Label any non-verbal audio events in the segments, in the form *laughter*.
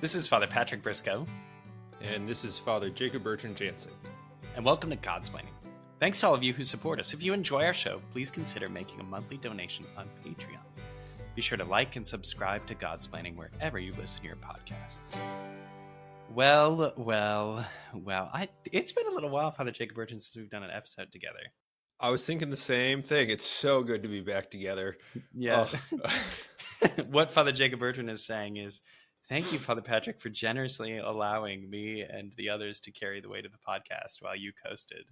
This is Father Patrick Briscoe. And this is Father Jacob Bertrand Janczyk. And welcome to Godsplaining. Thanks to all of you who support us. If you enjoy our show, please consider making a monthly donation on Patreon. Be sure to like and subscribe to Godsplaining wherever you listen to your podcasts. Well, well, well. I it's been a little while, Father Jacob Bertrand, since we've done an episode together. I was thinking the same thing. It's so good to be back together. Yeah. Oh. *laughs* what Father Jacob Bertrand is saying is Thank you, Father Patrick, for generously allowing me and the others to carry the weight of the podcast while you coasted.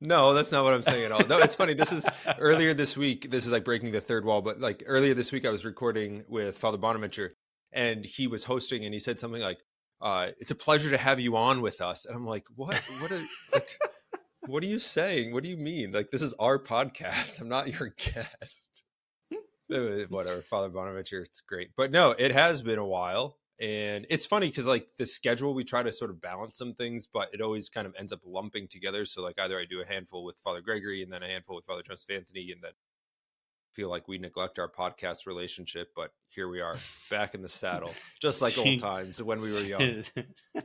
No, that's not what I'm saying at all. No, it's funny. This is *laughs* earlier this week. This is like breaking the third wall, but like earlier this week, I was recording with Father Bonaventure, and he was hosting, and he said something like, uh, "It's a pleasure to have you on with us." And I'm like, "What? What? Are, like, what are you saying? What do you mean? Like, this is our podcast. I'm not your *laughs* guest." *laughs* whatever father bonaventure it's great. But no it has been a while and it's funny because like the schedule we try to sort of balance some things but it always kind of ends up lumping together. So like either i do a handful with father gregory and then a handful with father joseph anthony and then feel like we neglect our podcast relationship but here we are back in the saddle just like old *laughs* times when we were young. *laughs*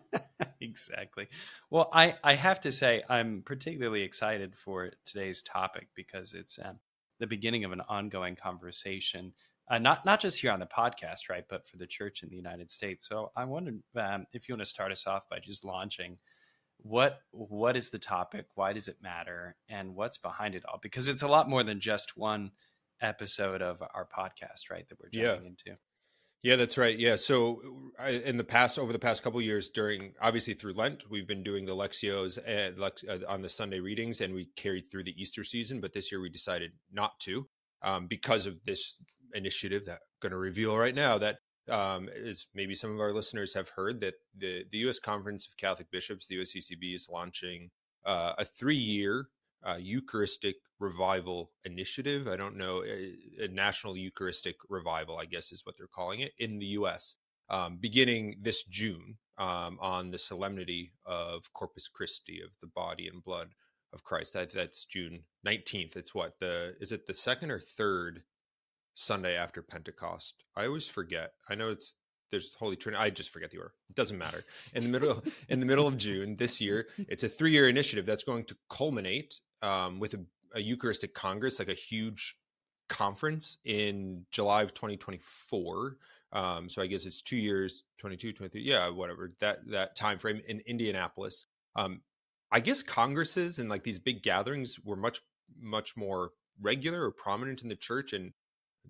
Exactly. Well i i have to say i'm particularly excited for today's topic because it's um, the beginning of an ongoing conversation, uh, not not just here on the podcast, right, but for the church in the United States. So I wondered um, if you want to start us off by just launching what what is the topic, why does it matter, and what's behind it all? Because it's a lot more than just one episode of our podcast, right, that we're jumping yeah. into. Yeah, that's right. Yeah. So in the past, over the past couple years, during obviously through Lent, we've been doing the Lexios and uh, on the Sunday readings, and we carried through the Easter season. But this year, we decided not to um, because of this initiative that I'm going to reveal right now. That um, is maybe some of our listeners have heard that the the U.S. Conference of Catholic Bishops, the USCCB, is launching uh, a three year uh, Eucharistic Revival Initiative. I don't know, a, a, National Eucharistic Revival, I guess is what they're calling it in the US, um, beginning this June um, on the solemnity of Corpus Christi, of the body and blood of Christ. That, that's June 19th. It's what? the Is it the second or third Sunday after Pentecost? I always forget. I know it's there's Holy Trinity. I just forget the order. It doesn't matter. In the middle in the middle of June this year, it's a three year initiative that's going to culminate um, with a, a, Eucharistic Congress, like a huge conference in July of 2024. Um, so I guess it's two years, 22, 23, yeah, whatever that that time frame in Indianapolis. Um, I guess congresses and like these big gatherings were much much more regular or prominent in the church and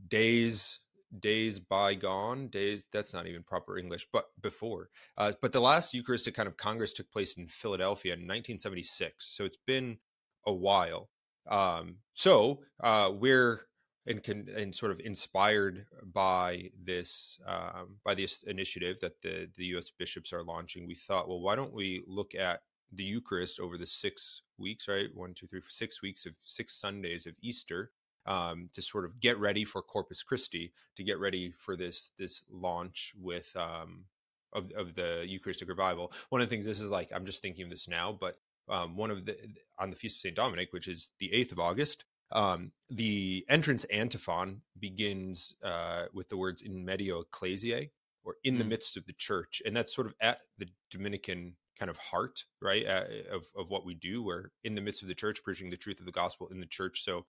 days days bygone days that's not even proper english but before uh, but the last eucharistic kind of congress took place in philadelphia in 1976 so it's been a while um, so uh, we're and, and sort of inspired by this um, by this initiative that the the U.S. bishops are launching, we thought, well, why don't we look at the Eucharist over the six weeks, right? One, two, three, six weeks of six Sundays of Easter, um, to sort of get ready for Corpus Christi, to get ready for this this launch with um, of of the Eucharistic revival. One of the things this is like I'm just thinking of this now, but um, one of the on the feast of Saint Dominic, which is the eighth of August. Um, the entrance antiphon begins uh, with the words "in medio ecclesiae" or "in the mm. midst of the church," and that's sort of at the Dominican kind of heart, right, uh, of of what we do. We're in the midst of the church, preaching the truth of the gospel in the church. So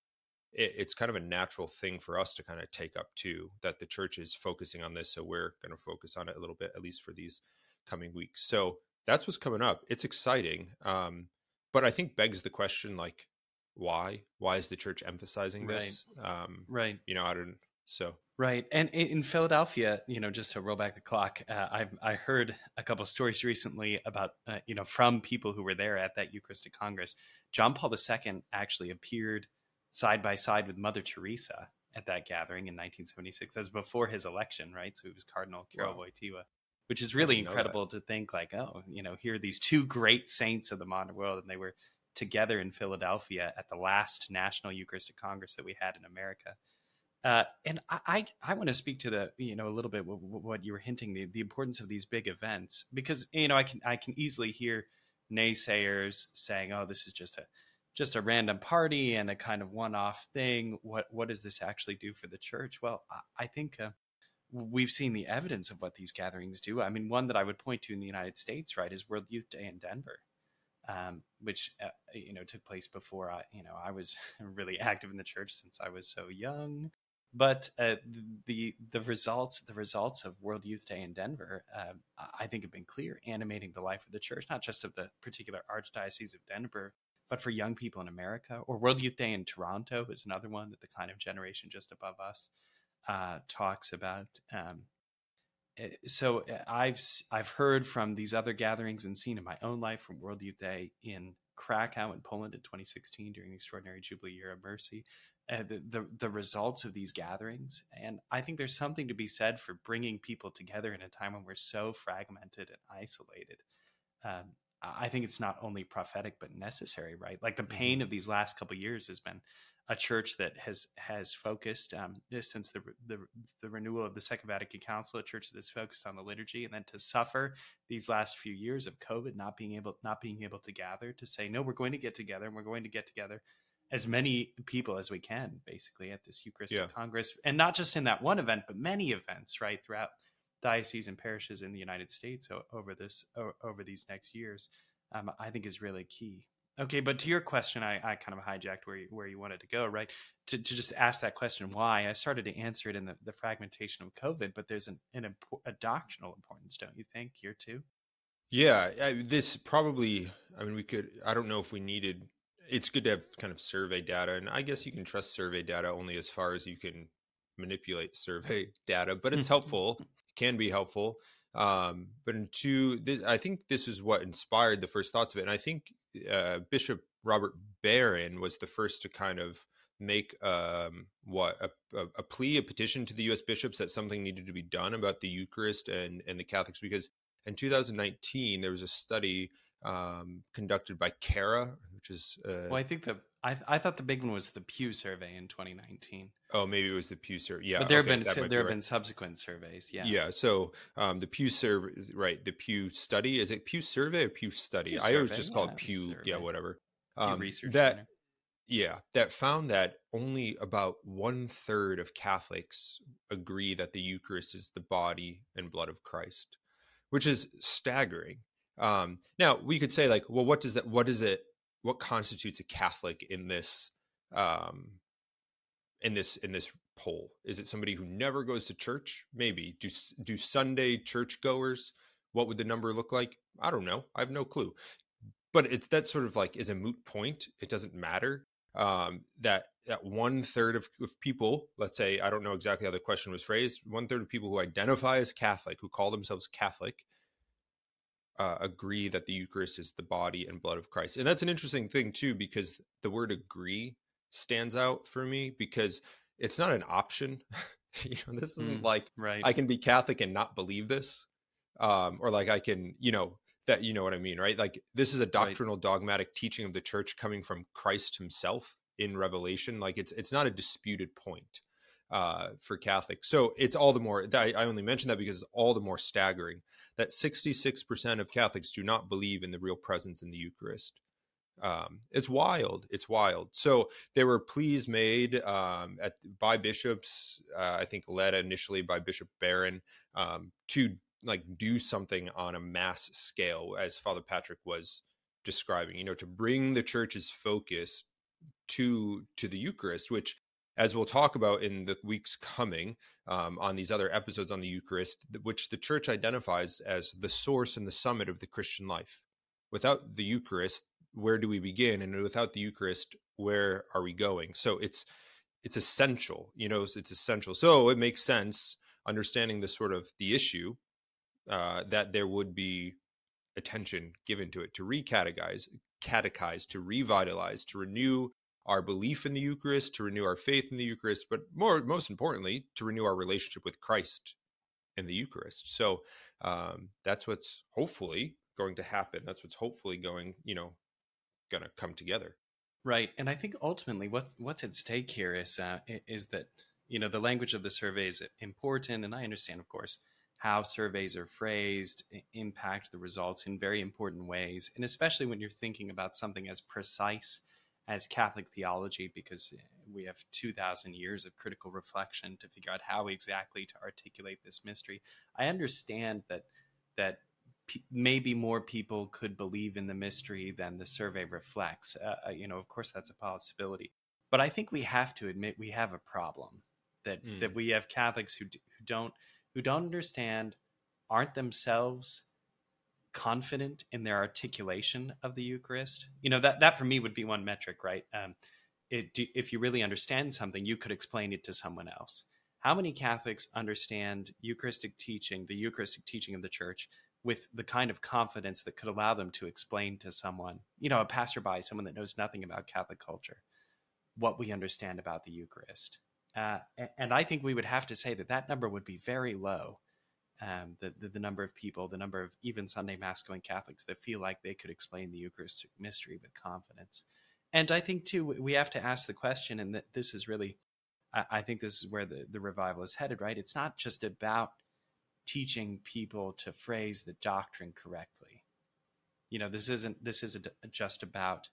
it, it's kind of a natural thing for us to kind of take up too that the church is focusing on this so we're going to focus on it a little bit at least for these coming weeks so that's what's coming up it's exciting um, but i think begs the question like why why is the church emphasizing this right. Um, right you know i don't so right and in philadelphia you know just to roll back the clock uh, i i heard a couple of stories recently about uh, you know from people who were there at that eucharistic congress john paul ii actually appeared side by side with Mother Teresa at that gathering in 1976. That was before his election, right? So he was Cardinal Karol wow. Wojtyla, which is really incredible to think like, oh, you know, here are these two great saints of the modern world, and they were together in Philadelphia at the last National Eucharistic Congress that we had in America. Uh, and I, I, I want to speak to the, you know, a little bit what, what you were hinting the, the importance of these big events because you know I can I can easily hear naysayers saying, oh, this is just a just a random party and a kind of one-off thing. What what does this actually do for the church? Well i, I think uh, we've seen the evidence of what these gatherings do. I mean, one that I would point to in the United States, right, is World Youth Day in Denver, um, which uh, you know took place before I, you know, I was *laughs* really active in the church since I was so young. But uh, the the results the results of World Youth Day in Denver, uh, I think, have been clear, animating the life of the church, not just of the particular archdiocese of Denver, but for young people in America. Or World Youth Day in Toronto is another one that the kind of generation just above us uh, talks about. Um, eh, so eh, I've I've heard from these other gatherings and seen in my own life from World Youth Day in Krakow in Poland in 2016 during the extraordinary Jubilee Year of Mercy. Uh, the, the, the results of these gatherings, and I think there's something to be said for bringing people together in a time when we're so fragmented and isolated. Um, I think it's not only prophetic but necessary, right? Like the pain mm-hmm. of these last couple years has been a church that has has focused um, since the, the, the renewal of the Second Vatican Council, a church that is focused on the liturgy, and then to suffer these last few years of COVID, not being able not being able to gather, to say no, we're going to get together, and we're going to get together as many people as we can, basically at this Eucharistic yeah. Congress, and not just in that one event, but many events, right, throughout dioceses and parishes in the United States over this over these next years. Um, I think is really key. Okay, but to your question, I, I kind of hijacked where you, where you wanted to go, right? To, to just ask that question, why? I started to answer it in the, the fragmentation of COVID, but there's an, an a doctrinal importance, don't you think, here too? Yeah, I, this probably. I mean, we could. I don't know if we needed. It's good to have kind of survey data, and I guess you can trust survey data only as far as you can manipulate survey *laughs* data, but it's *laughs* helpful. can be helpful. Um, but in two, this, I think this is what inspired the first thoughts of it, and I think uh, Bishop Robert Barron was the first to kind of make um, what a, a, a, plea, a petition to the U.S. bishops that something needed to be done about the Eucharist and and the Catholics because in 2019 there was a study um, conducted by CARA, which is uh, well, I think the I, I thought the big one was the Pew survey in 2019. Oh, maybe it was the Pew survey. Yeah, but there okay, have been there have right. been subsequent surveys. Yeah, yeah. So um, the Pew survey, right? The Pew study is it Pew survey or Pew study? Pew I always just call it Pew. Survey. Yeah, whatever. Um, Pew Research that. Center. Yeah, that found that only about one third of Catholics agree that the Eucharist is the body and blood of Christ, which is staggering. Um, now we could say like, well, what does that? What is it? What constitutes a Catholic in this um, in this in this poll? Is it somebody who never goes to church? Maybe do do Sunday church goers? What would the number look like? I don't know. I have no clue. But it's that sort of like is a moot point. It doesn't matter. Um, that that one third of, of people, let's say, I don't know exactly how the question was phrased, one third of people who identify as Catholic, who call themselves Catholic, uh, agree that the Eucharist is the body and blood of Christ. And that's an interesting thing, too, because the word agree stands out for me because it's not an option. *laughs* you know, this isn't mm, like right. I can be Catholic and not believe this. Um, or like I can, you know, that you know what I mean, right? Like this is a doctrinal right. dogmatic teaching of the church coming from Christ himself in Revelation. Like it's it's not a disputed point uh, for Catholics. So it's all the more. I, only mention that because it's all the more staggering that 66% of Catholics do not believe in the real presence in the Eucharist. Um, it's wild. It's wild. So there were pleas made um, at, by bishops. Uh, I think led initially by Bishop Barron um, to like do something on a mass scale, as Father Patrick was describing. You know, to bring the church's focus to to the Eucharist, which as we'll talk about in the weeks coming um, on these other episodes on the Eucharist, which the church identifies as the source and the summit of the Christian life. Without the Eucharist, where do we begin? And without the Eucharist, where are we going? So it's it's essential, you know, it's essential. So it makes sense understanding the sort of the issue uh, that there would be attention given to it to recatechize, catechize, to revitalize, to renew our belief in the Eucharist, to renew our faith in the Eucharist, but more most importantly, to renew our relationship with Christ in the Eucharist. So um, that's what's hopefully going to happen. That's what's hopefully going, you know, going to come together. Right, and I think ultimately, what's what's at stake here is uh, is that you know the language of the survey is important, and I understand, of course, how surveys are phrased impact the results in very important ways, and especially when you're thinking about something as precise as Catholic theology because we have 2,000 years of critical reflection to figure out how exactly to articulate this mystery. I understand that that p- maybe more people could believe in the mystery than the survey reflects. Uh, uh, you know, of course, that's a possibility. But I think we have to admit we have a problem that mm. that we have Catholics who, d- who don't who don't understand, aren't themselves confident in their articulation of the Eucharist. You know that that for me would be one metric, right? Um, it, if you really understand something, you could explain it to someone else. How many Catholics understand Eucharistic teaching, the Eucharistic teaching of the Church, with the kind of confidence that could allow them to explain to someone, you know, a passerby, someone that knows nothing about Catholic culture, what we understand about the Eucharist? Uh, and I think we would have to say that that number would be very low um, the, the, the number of people, the number of even Sunday Mass going Catholics that feel like they could explain the Eucharistic mystery with confidence. And I think too we have to ask the question, and that this is really, I, I think this is where the the revival is headed. Right? It's not just about teaching people to phrase the doctrine correctly. You know, this isn't this isn't just about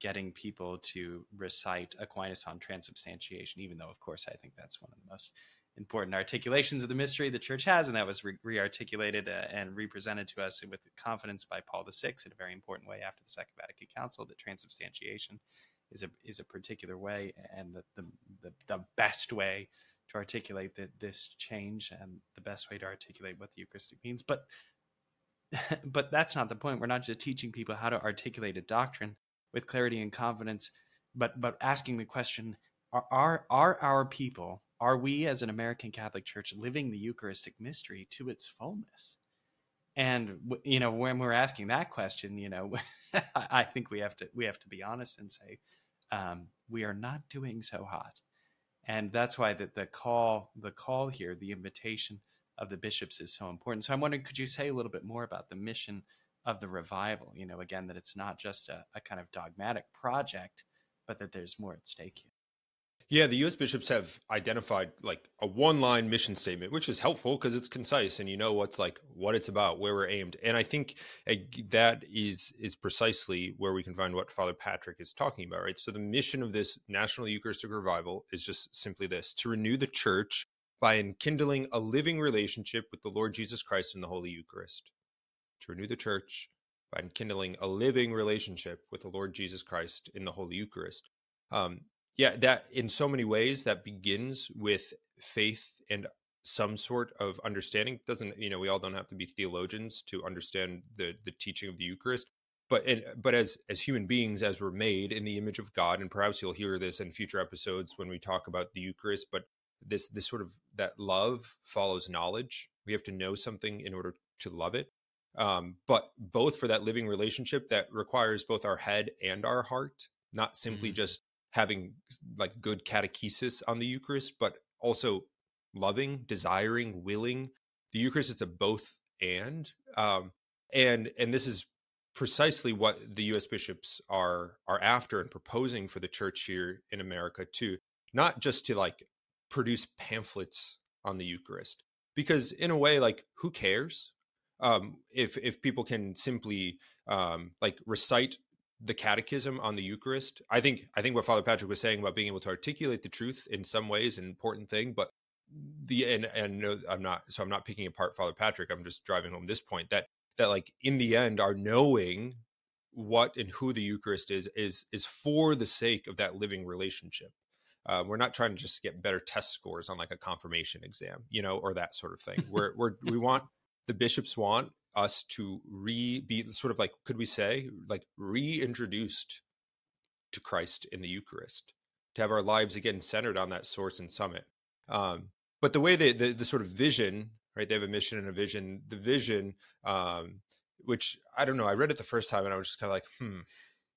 getting people to recite Aquinas on transubstantiation, even though, of course, I think that's one of the most important articulations of the mystery the church has, and that was re articulated uh, and represented to us with confidence by Paul VI in a very important way after the Second Vatican Council. That transubstantiation is a is a particular way, and the the, the, the best way to articulate the, this change, and the best way to articulate what the Eucharistic means. But *laughs* but that's not the point. We're not just teaching people how to articulate a doctrine with clarity and confidence, but but asking the question: Are are, are our people are we as an American Catholic Church living the Eucharistic mystery to its fullness? And you know, when we're asking that question, you know, *laughs* I think we have to we have to be honest and say um, we are not doing so hot, and that's why the, the call the call here, the invitation of the bishops is so important. So I'm wondering, could you say a little bit more about the mission of the revival? You know, again, that it's not just a, a kind of dogmatic project, but that there's more at stake here. Yeah, the U.S. bishops have identified like a one-line mission statement, which is helpful because it's concise and you know what's like what it's about, where we're aimed. And I think that is is precisely where we can find what Father Patrick is talking about, right? So the mission of this National Eucharistic Revival is just simply this: to renew the Church by enkindling a living relationship with the Lord Jesus Christ in the Holy Eucharist. To renew the Church by enkindling a living relationship with the Lord Jesus Christ in the Holy Eucharist. Um, yeah that in so many ways that begins with faith and some sort of understanding. Doesn't you know we all don't have to be theologians to understand the the teaching of the eucharist but and, but as as human beings as we're made in the image of god and perhaps you'll hear this in future episodes when we talk about the eucharist but this this sort of that love follows knowledge. We have to know something in order to love it. Um, but both for that living relationship that requires both our head and our heart not simply mm-hmm. just having like good catechesis on the Eucharist, but also loving, desiring, willing. The Eucharist it's a both and. Um, and and this is precisely what the U.S. bishops are are after and proposing for the church here in America too. Not just to like produce pamphlets on the Eucharist, because in a way, like who cares um, if if people can simply um, like recite the catechism on the Eucharist. I think I think what Father Patrick was saying about being able to articulate the truth in some ways an important thing, but the and and no, I'm not so I'm not picking apart Father Patrick. I'm just driving home this point that that like in the end our knowing what and who the Eucharist is is is for the sake of that living relationship. Uh, we're not trying to just get better test scores on like a confirmation exam, you know, or that sort of thing. We're we're we want the bishops want us to re be sort of like could we say like reintroduced to Christ in the Eucharist to have our lives again centered on that source and summit. Um, but the way they, the, the sort of vision, right? They have a mission and a vision. The vision, um, which I don't know, I read it the first time and I was just kind of like, hmm.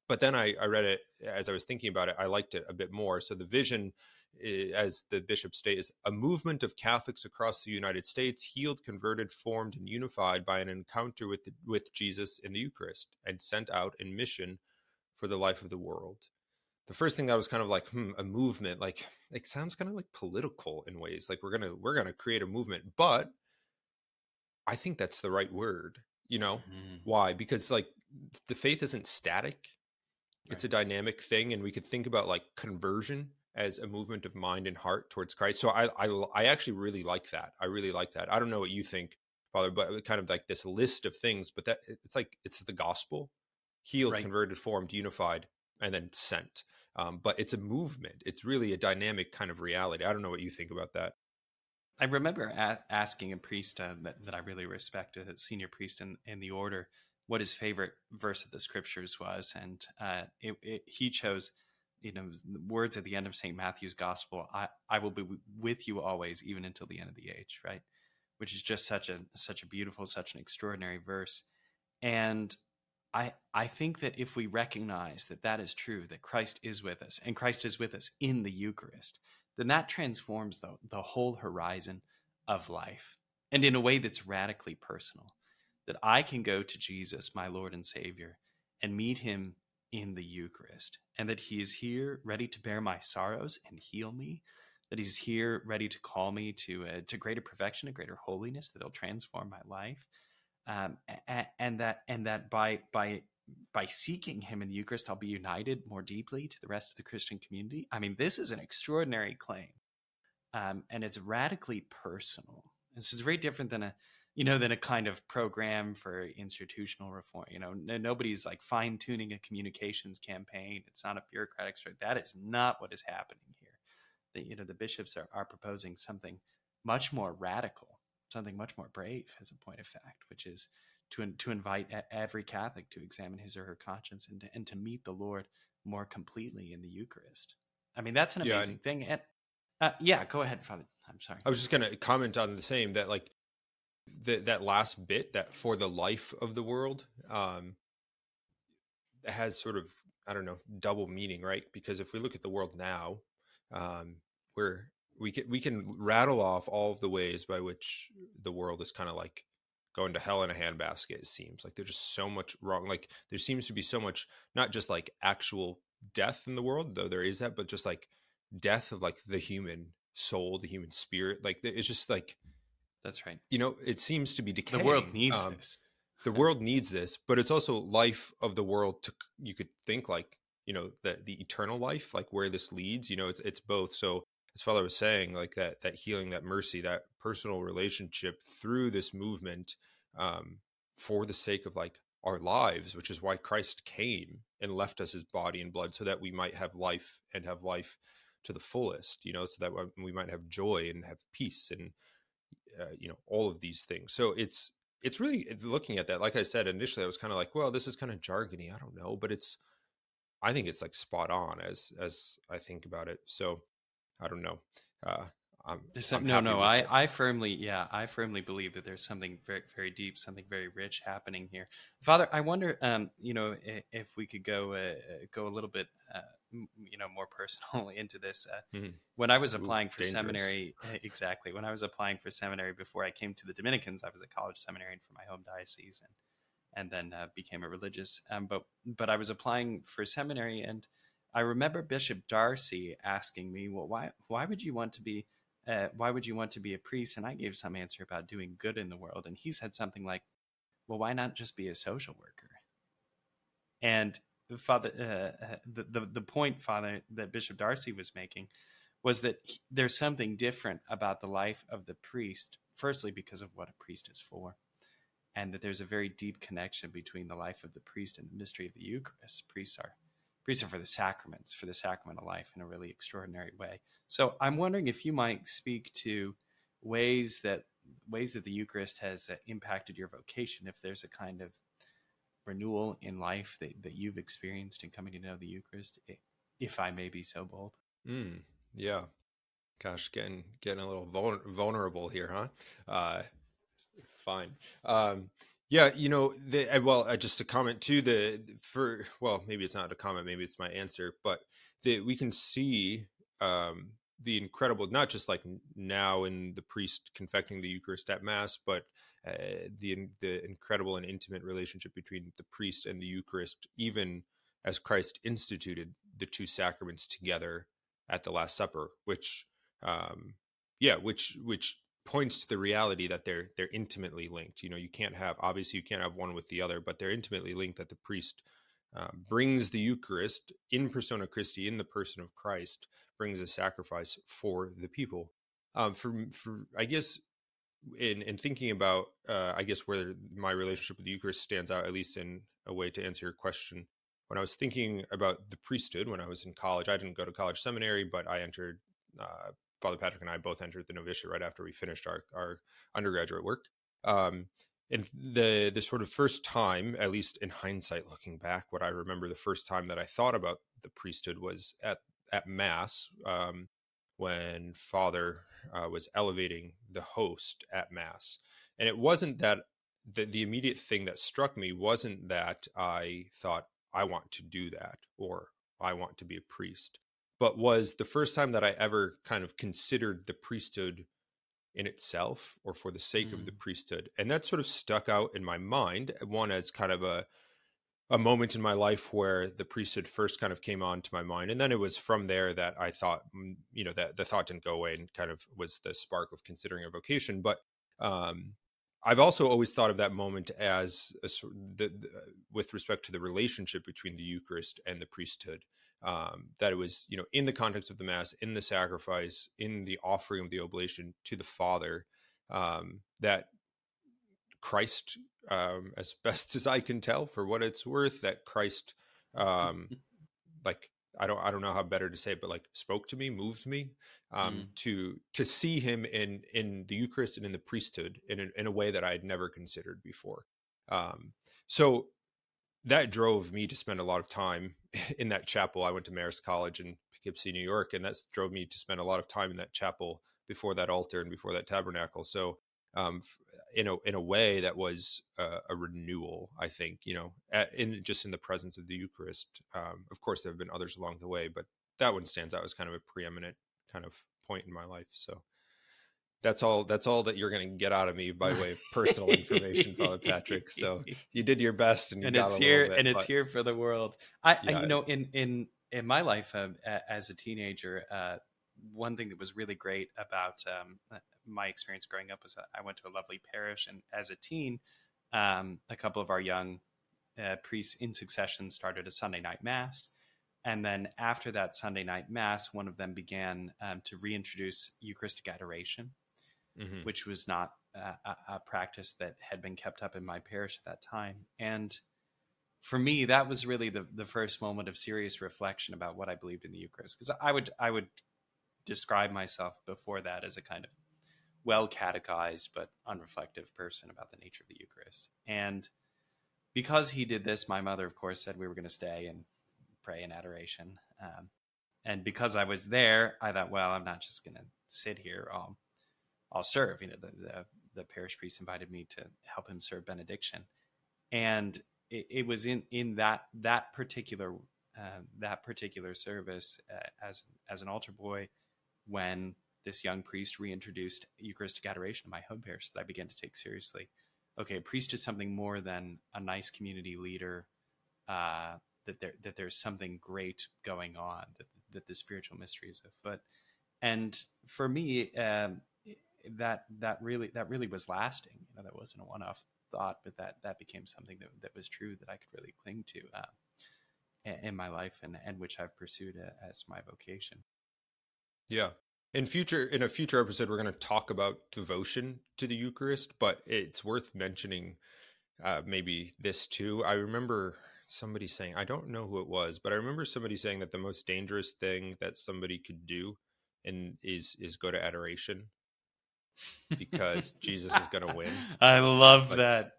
But then I, I read it as I was thinking about it. I liked it a bit more. So the vision as the bishop states, a movement of Catholics across the United States, healed, converted, formed, and unified by an encounter with the, with Jesus in the Eucharist, and sent out in mission for the life of the world. The first thing that was kind of like, hmm, a movement, like it sounds kind of like political in ways. Like we're gonna we're gonna create a movement, but I think that's the right word. You know mm-hmm. why? Because like the faith isn't static It's a dynamic thing, and we could think about like conversion as a movement of mind and heart towards Christ. So I, I, I actually really like that. I really like that. I don't know what you think, Father, but kind of like this list of things. But that it's like it's the gospel, healed, right. converted, formed, unified, and then sent. Um, but it's a movement. It's really a dynamic kind of reality. I don't know what you think about that. I remember a- asking a priest uh, that, that, I really respect, a senior priest in, in the order, what his favorite verse of the scriptures was, and uh, it, it, he chose, you know, words at the end of Saint Matthew's Gospel: "I I will be with you always, even until the end of the age." Right, which is just such a such a beautiful, such an extraordinary verse, and I I think that if we recognize that that is true, that Christ is with us, and Christ is with us in the Eucharist, then that transforms the the whole horizon of life, and in a way that's radically personal that I can go to Jesus, my Lord and Savior, and meet him in the Eucharist, and that he is here ready to bear my sorrows and heal me, that he's here ready to call me to uh, to greater perfection, a greater holiness, that he'll transform my life, um, and, and that and that by by by seeking him in the Eucharist, I'll be united more deeply to the rest of the Christian community. I mean, this is an extraordinary claim, um, and it's radically personal. This is very different than a you know, than a kind of program for institutional reform. You know, n- nobody's like fine tuning a communications campaign. It's not a bureaucratic strike. That is not what is happening here. The, you know, the bishops are, are proposing something much more radical, something much more brave, as a point of fact, which is to to invite every Catholic to examine his or her conscience and to, and to meet the Lord more completely in the Eucharist. I mean, that's an amazing yeah, thing. And uh, yeah, go ahead, Father. I'm sorry. I was just going to comment on the same that like the, that last bit that for the life of the world um, has sort of I don't know double meaning, right? Because if we look at the world now, um, we're we can we can rattle off all of the ways by which the world is kind of like going to hell in a handbasket. It seems like there's just so much wrong. Like there seems to be so much not just like actual death in the world, though there is that, but just like death of like the human soul, the human spirit. Like it's just like that's right. You know, it seems to be decaying. The world needs um, this. the world needs this, but it's also life of the world. To you could think like you know the the eternal life, like where this leads. You know, it's it's both. So as Father was saying, like that that healing, that mercy, that personal relationship through this movement, um, for the sake of like our lives, which is why Christ came and left us his body and blood, so that we might have life and have life to the fullest. You know, so that we might have joy and have peace and uh, you know all of these things so it's it's really looking at that like i said initially i was kind of like well this is kind of jargony i don't know but it's i think it's like spot on as as i think about it so i don't know uh I'm, I'm no, no. I, I firmly, yeah, I firmly believe that there's something very, very deep, something very rich happening here. Father, I wonder, um, you know, if, if we could go, uh, go a little bit, uh, you know, more *laughs* personal into this. Uh, mm-hmm. When I was applying Ooh, for dangerous. seminary, *laughs* exactly. When I was applying for seminary before I came to the Dominicans, I was a college seminarian for my home diocese, and and then uh, became a religious. Um, but but I was applying for seminary, and I remember Bishop D'Arcy asking me, "Well, why why would you want to be uh, why would you want to be a priest? And I gave some answer about doing good in the world. And he said something like, well, why not just be a social worker? And Father, uh, the, the, the point, Father, that Bishop D'Arcy was making was that he, there's something different about the life of the priest, firstly, because of what a priest is for, and that there's a very deep connection between the life of the priest and the mystery of the Eucharist. Priests are priests are for the sacraments, for the sacrament of life in a really extraordinary way. So I'm wondering if you might speak to ways that ways that the Eucharist has uh, impacted your vocation. If there's a kind of renewal in life that, that you've experienced in coming to know the Eucharist, if I may be so bold. Mm, yeah. Gosh, getting getting a little vulnerable here, huh? Uh, fine. Um, yeah, you know, the, well, uh, just a comment too. The for well, maybe it's not a comment, maybe it's my answer, but the, we can see um, the incredible, not just like now in the priest confecting the Eucharist at Mass, but uh, the the incredible and intimate relationship between the priest and the Eucharist, even as Christ instituted the two sacraments together at the Last Supper, which, um, yeah, which which points to the reality that they're they're intimately linked. You know, you can't have obviously you can't have one with the other, but they're intimately linked. That the priest uh, brings the Eucharist in persona Christi, in the person of Christ, brings a sacrifice for the people. Um, for, for I guess in in thinking about uh, I guess where my relationship with the Eucharist stands out, at least in a way to answer your question. When I was thinking about the priesthood when I was in college, I didn't go to college seminary, but I entered. Uh, Father Patrick and I both entered the novitiate right after we finished our our undergraduate work. Um, and the the sort of first time, at least in hindsight, looking back, what I remember the first time that I thought about the priesthood was at at mass um, when Father uh, was elevating the host at mass, and it wasn't that the the immediate thing that struck me wasn't that I thought I want to do that or I want to be a priest, but was the first time that I ever kind of considered the priesthood in itself or for the sake mm. of the mm. priesthood. And that sort of stuck out in my mind, one as kind of a a moment in my life where the priesthood first kind of came on to my mind and then it was from there that i thought mm, you know that the thought didn't go away and kind of was the spark of considering a vocation but um i've also always thought of that moment as a, the, the, with respect to the relationship between the eucharist and the priesthood um, that it was you know in the context of the mass in the sacrifice in the offering of the oblation to the father um, that christ um, as *laughs* best as i can tell for what it's worth that christ um, *laughs* like I don't I don't know how better to say it, but like spoke to me, moved me um, mm. to to see him in in the Eucharist and in the priesthood in a, in a way that I had never considered before. Um, so that drove me to spend a lot of time *laughs* in that chapel. I went to Marist College in Poughkeepsie, New York, and that drove me to spend a lot of time in that chapel before that altar and before that tabernacle. So, um, in a in a way, that was a, renewal. I think you know, at, in just in the presence of the Eucharist. Um, of course, there have been others along the way, but that one stands out as kind of a preeminent kind of point in my life. So, that's all that's all that you're going to get out of me by way of personal information father patrick so *laughs* you did your best and, and it's here bit, and it's here for the world i, yeah. I you know in in in my life uh, as a teenager uh, one thing that was really great about um, uh, my experience growing up was I went to a lovely parish, and as a teen, um, a couple of our young uh, priests in succession started a Sunday night mass. And then after that Sunday night mass, one of them began um, to reintroduce Eucharistic adoration mm-hmm. which was not a, a, practice that had been kept up in my parish at that time. And for me, that was really the, the first moment of serious reflection about what I believed in the Eucharist. Because I would I would describe myself before that as a kind of well catechized but unreflective person about the nature of the Eucharist. And because he did this, my mother, of course, said we were going to stay and pray in adoration. Um, and because I was there, I thought, well, I'm not just going to sit here. Um, I'll serve. You know, the, the, the parish priest invited me to help him serve benediction, and it, it was in in that that particular uh, that particular service uh, as as an altar boy when this young priest reintroduced Eucharistic adoration in my home parish that I began to take seriously. Okay, a priest is something more than a nice community leader. Uh, that there that there's something great going on. That that the spiritual mystery is afoot. And for me, um, that that really that really was lasting. You know, that wasn't a one-off thought, but that that became something that that was true that I could really cling to uh, in my life and and which I've pursued uh, as my vocation. Yeah. In future, in a future episode, we're going to talk about devotion to the Eucharist, but it's worth mentioning uh, maybe this too. I remember somebody saying, I don't know who it was, but I remember somebody saying that the most dangerous thing that somebody could do and is is go to adoration because *laughs* Jesus is going to win. I love like, that.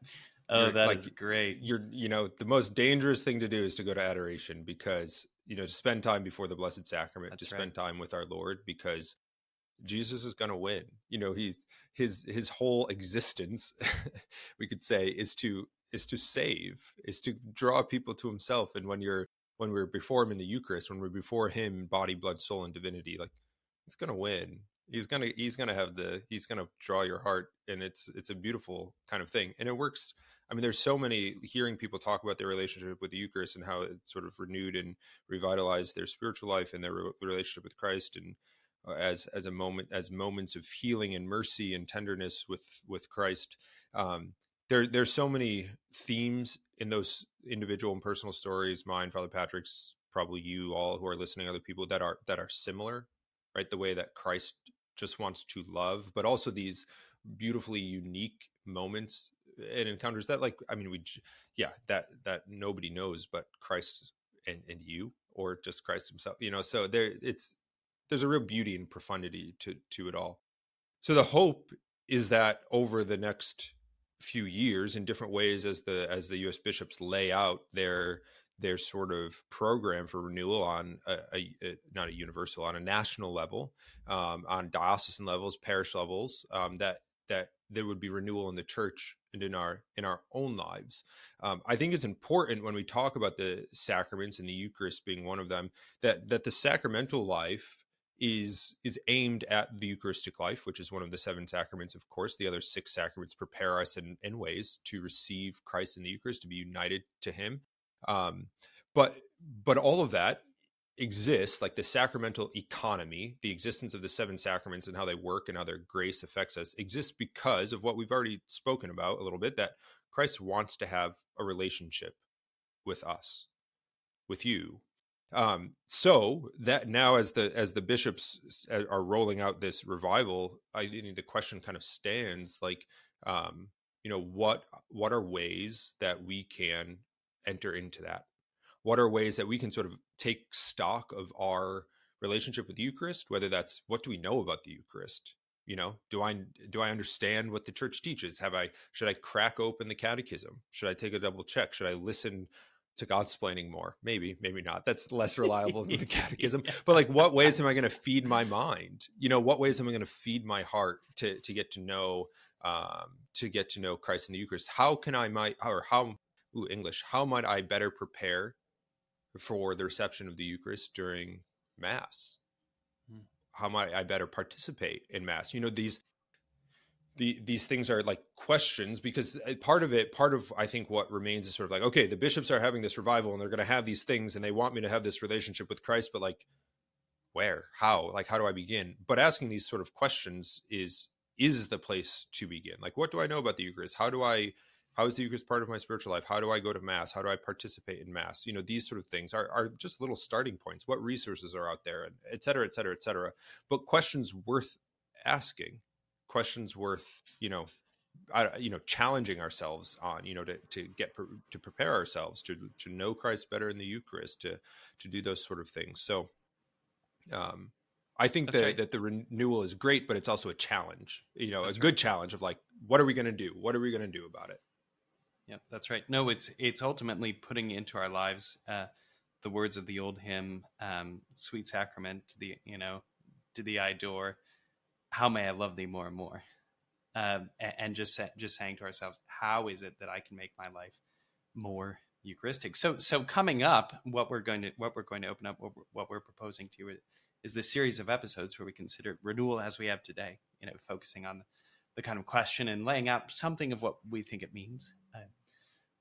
Oh, that like, is great. You're, you know, the most dangerous thing to do is to go to adoration because, you know, to spend time before the Blessed Sacrament, That's to spend right. time with our Lord because Jesus is going to win. You know, he's his his whole existence, *laughs* we could say, is to is to save, is to draw people to Himself. And when you're when we're before Him in the Eucharist, when we're before Him, body, blood, soul, and divinity, like it's going to win he's gonna he's gonna have the he's gonna draw your heart and it's it's a beautiful kind of thing and it works i mean there's so many hearing people talk about their relationship with the eucharist and how it sort of renewed and revitalized their spiritual life and their re- relationship with christ and uh, as as a moment as moments of healing and mercy and tenderness with with christ um, there there's so many themes in those individual and personal stories mine father patrick's probably you all who are listening other people that are that are similar right? The way that christ just wants to love but also these beautifully unique moments and encounters that like i mean we yeah that that nobody knows but christ and and you or just christ himself you know so there it's there's a real beauty and profundity to to it all. So the hope is that over the next few years in different ways as the as the US bishops lay out their their sort of program for renewal on a, a, a not a universal on a national level um, on diocesan levels parish levels um, that that there would be renewal in the church and in our in our own lives. Um, i think it's important when we talk about the sacraments and the eucharist being one of them that that the sacramental life is is aimed at the eucharistic life which is one of the seven sacraments of course. The other six sacraments prepare us in, in ways to receive christ in the eucharist to be united to him um, but but all of that exists like the sacramental economy the existence of the seven sacraments and how they work and how their grace affects us exists because of what we've already spoken about a little bit that christ wants to have a relationship with us with you. Um, so that now as the as the bishops are rolling out this revival i think the question kind of stands like um, you know what what are ways that we can enter into that what are ways that we can sort of take stock of our relationship with the eucharist whether that's what do we know about the eucharist you know do i do i understand what the church teaches have i should i crack open the catechism should i take a double check should i listen to Godsplaining more. Maybe, maybe not. That's less reliable than the *laughs* catechism. yeah. But like what ways am I going to feed my mind? You know, what ways am I going to feed my heart to to get to know um to get to know Christ in the Eucharist? How can I might or how ooh, English, how might I better prepare for the reception of the Eucharist during Mass? Hmm. How might I better participate in Mass? You know, these the, these things are like questions because uh, part of it part of i think what remains is sort of like okay the bishops are having this revival and they're going to have these things and they want me to have this relationship with christ but like where how like how do i begin but asking these sort of questions is is the place to begin like what do i know about the eucharist how do i how is the eucharist part of my spiritual life? How do i go to mass? How do i participate in mass? You know these sort of things are, are just little starting points. What resources are out there? And et cetera et cetera et cetera. But questions worth asking questions worth you know uh, you know challenging ourselves on you know to to get pre- to prepare ourselves to to know Christ better in the Eucharist to to do those sort of things. So um I think that right. that the renewal is great but it's also a challenge you know that's a good right. challenge of like what are we going to do? What are we going to do about it yeah that's right no it's it's ultimately putting into our lives uh the words of the old hymn um sweet sacrament to the you know to the eye door how may I love thee more and more? Um, and just just saying to ourselves, how is it that I can make my life more Eucharistic? So so coming up, what we're going to what we're going to open up, what we're, what we're proposing to you is this series of episodes where we consider renewal as we have today. You know, focusing on the, the kind of question and laying out something of what we think it means. Uh,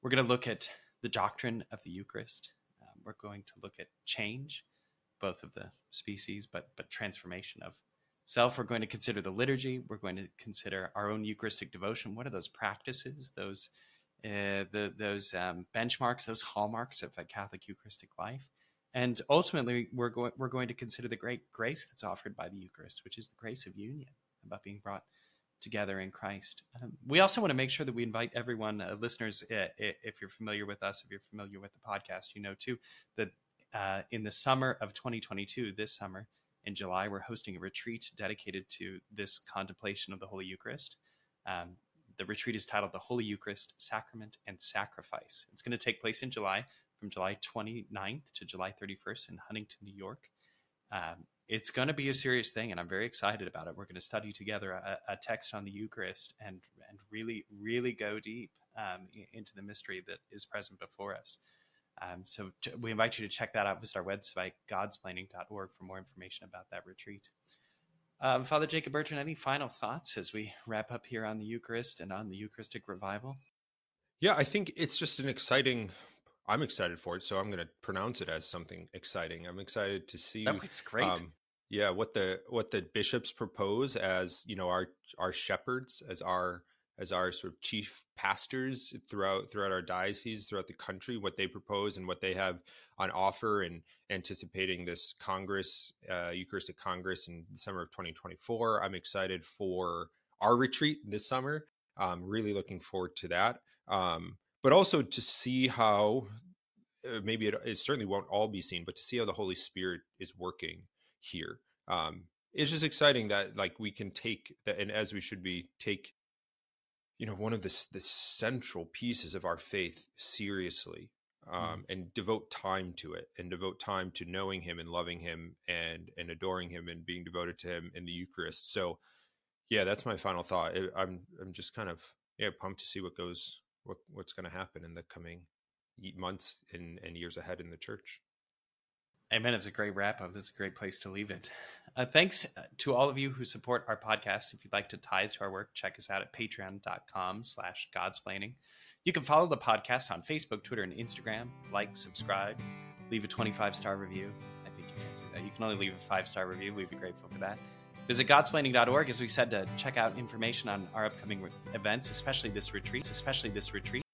we're going to look at the doctrine of the Eucharist. Um, we're going to look at change, both of the species, but but transformation of self, we're going to consider the liturgy. We're going to consider our own Eucharistic devotion. What are those practices, those uh, the, those um, benchmarks, those hallmarks of a Catholic Eucharistic life? And ultimately, we're going we're going to consider the great grace that's offered by the Eucharist, which is the grace of union, about being brought together in Christ. Um, we also want to make sure that we invite everyone, uh, listeners, uh, if you're familiar with us, if you're familiar with the podcast, you know too that uh, in the summer of 2022, this summer, in July, we're hosting a retreat dedicated to this contemplation of the Holy Eucharist. Um, the retreat is titled The Holy Eucharist, Sacrament and Sacrifice. It's going to take place in July, from July 29th to July 31st in Huntington, New York. Um, it's going to be a serious thing, and I'm very excited about it. We're going to study together a, a text on the Eucharist and and really, really go deep um, into the mystery that is present before us. Um, so t- we invite you to check that out. Visit our website, godsplaining.org, for more information about that retreat. Um, Father Jacob Bertrand, any final thoughts as we wrap up here on the Eucharist and on the Eucharistic revival? Yeah, I think it's just an exciting. I'm excited for it, so I'm going to pronounce it as something exciting. I'm excited to see. Oh, it's great. Um, yeah, what the what the bishops propose as you know our our shepherds, as our as our sort of chief pastors throughout throughout our diocese, throughout the country, what they propose and what they have on offer, and anticipating this Congress, uh, Eucharistic Congress in the summer of 2024. I'm excited for our retreat this summer. I'm really looking forward to that. Um, but also to see how uh, maybe it, it, certainly won't all be seen, but to see how the Holy Spirit is working here. Um, it's just exciting that like we can take that, and as we should be, take you know one of the the central pieces of our faith seriously mm-hmm. um, mm. and devote time to it and devote time to knowing him and loving him and and adoring him and being devoted to him in the eucharist so yeah that's my final thought i'm i'm just kind of yeah pumped to see what goes what what's going to happen in the coming months and, and years ahead in the church Amen. It's a great wrap up. That's a great place to leave it. Uh, thanks uh, to all of you who support our podcast. If you'd like to tithe to our work, check us out at patreon.com slash godsplaining. You can follow the podcast on Facebook, Twitter, and Instagram. Like, subscribe, leave a 25 star review. I think you can do that. You can only leave a five star review. We'd be grateful for that. Visit godsplaining.org, as we said, to check out information on our upcoming re- events, especially this retreat, especially this retreat.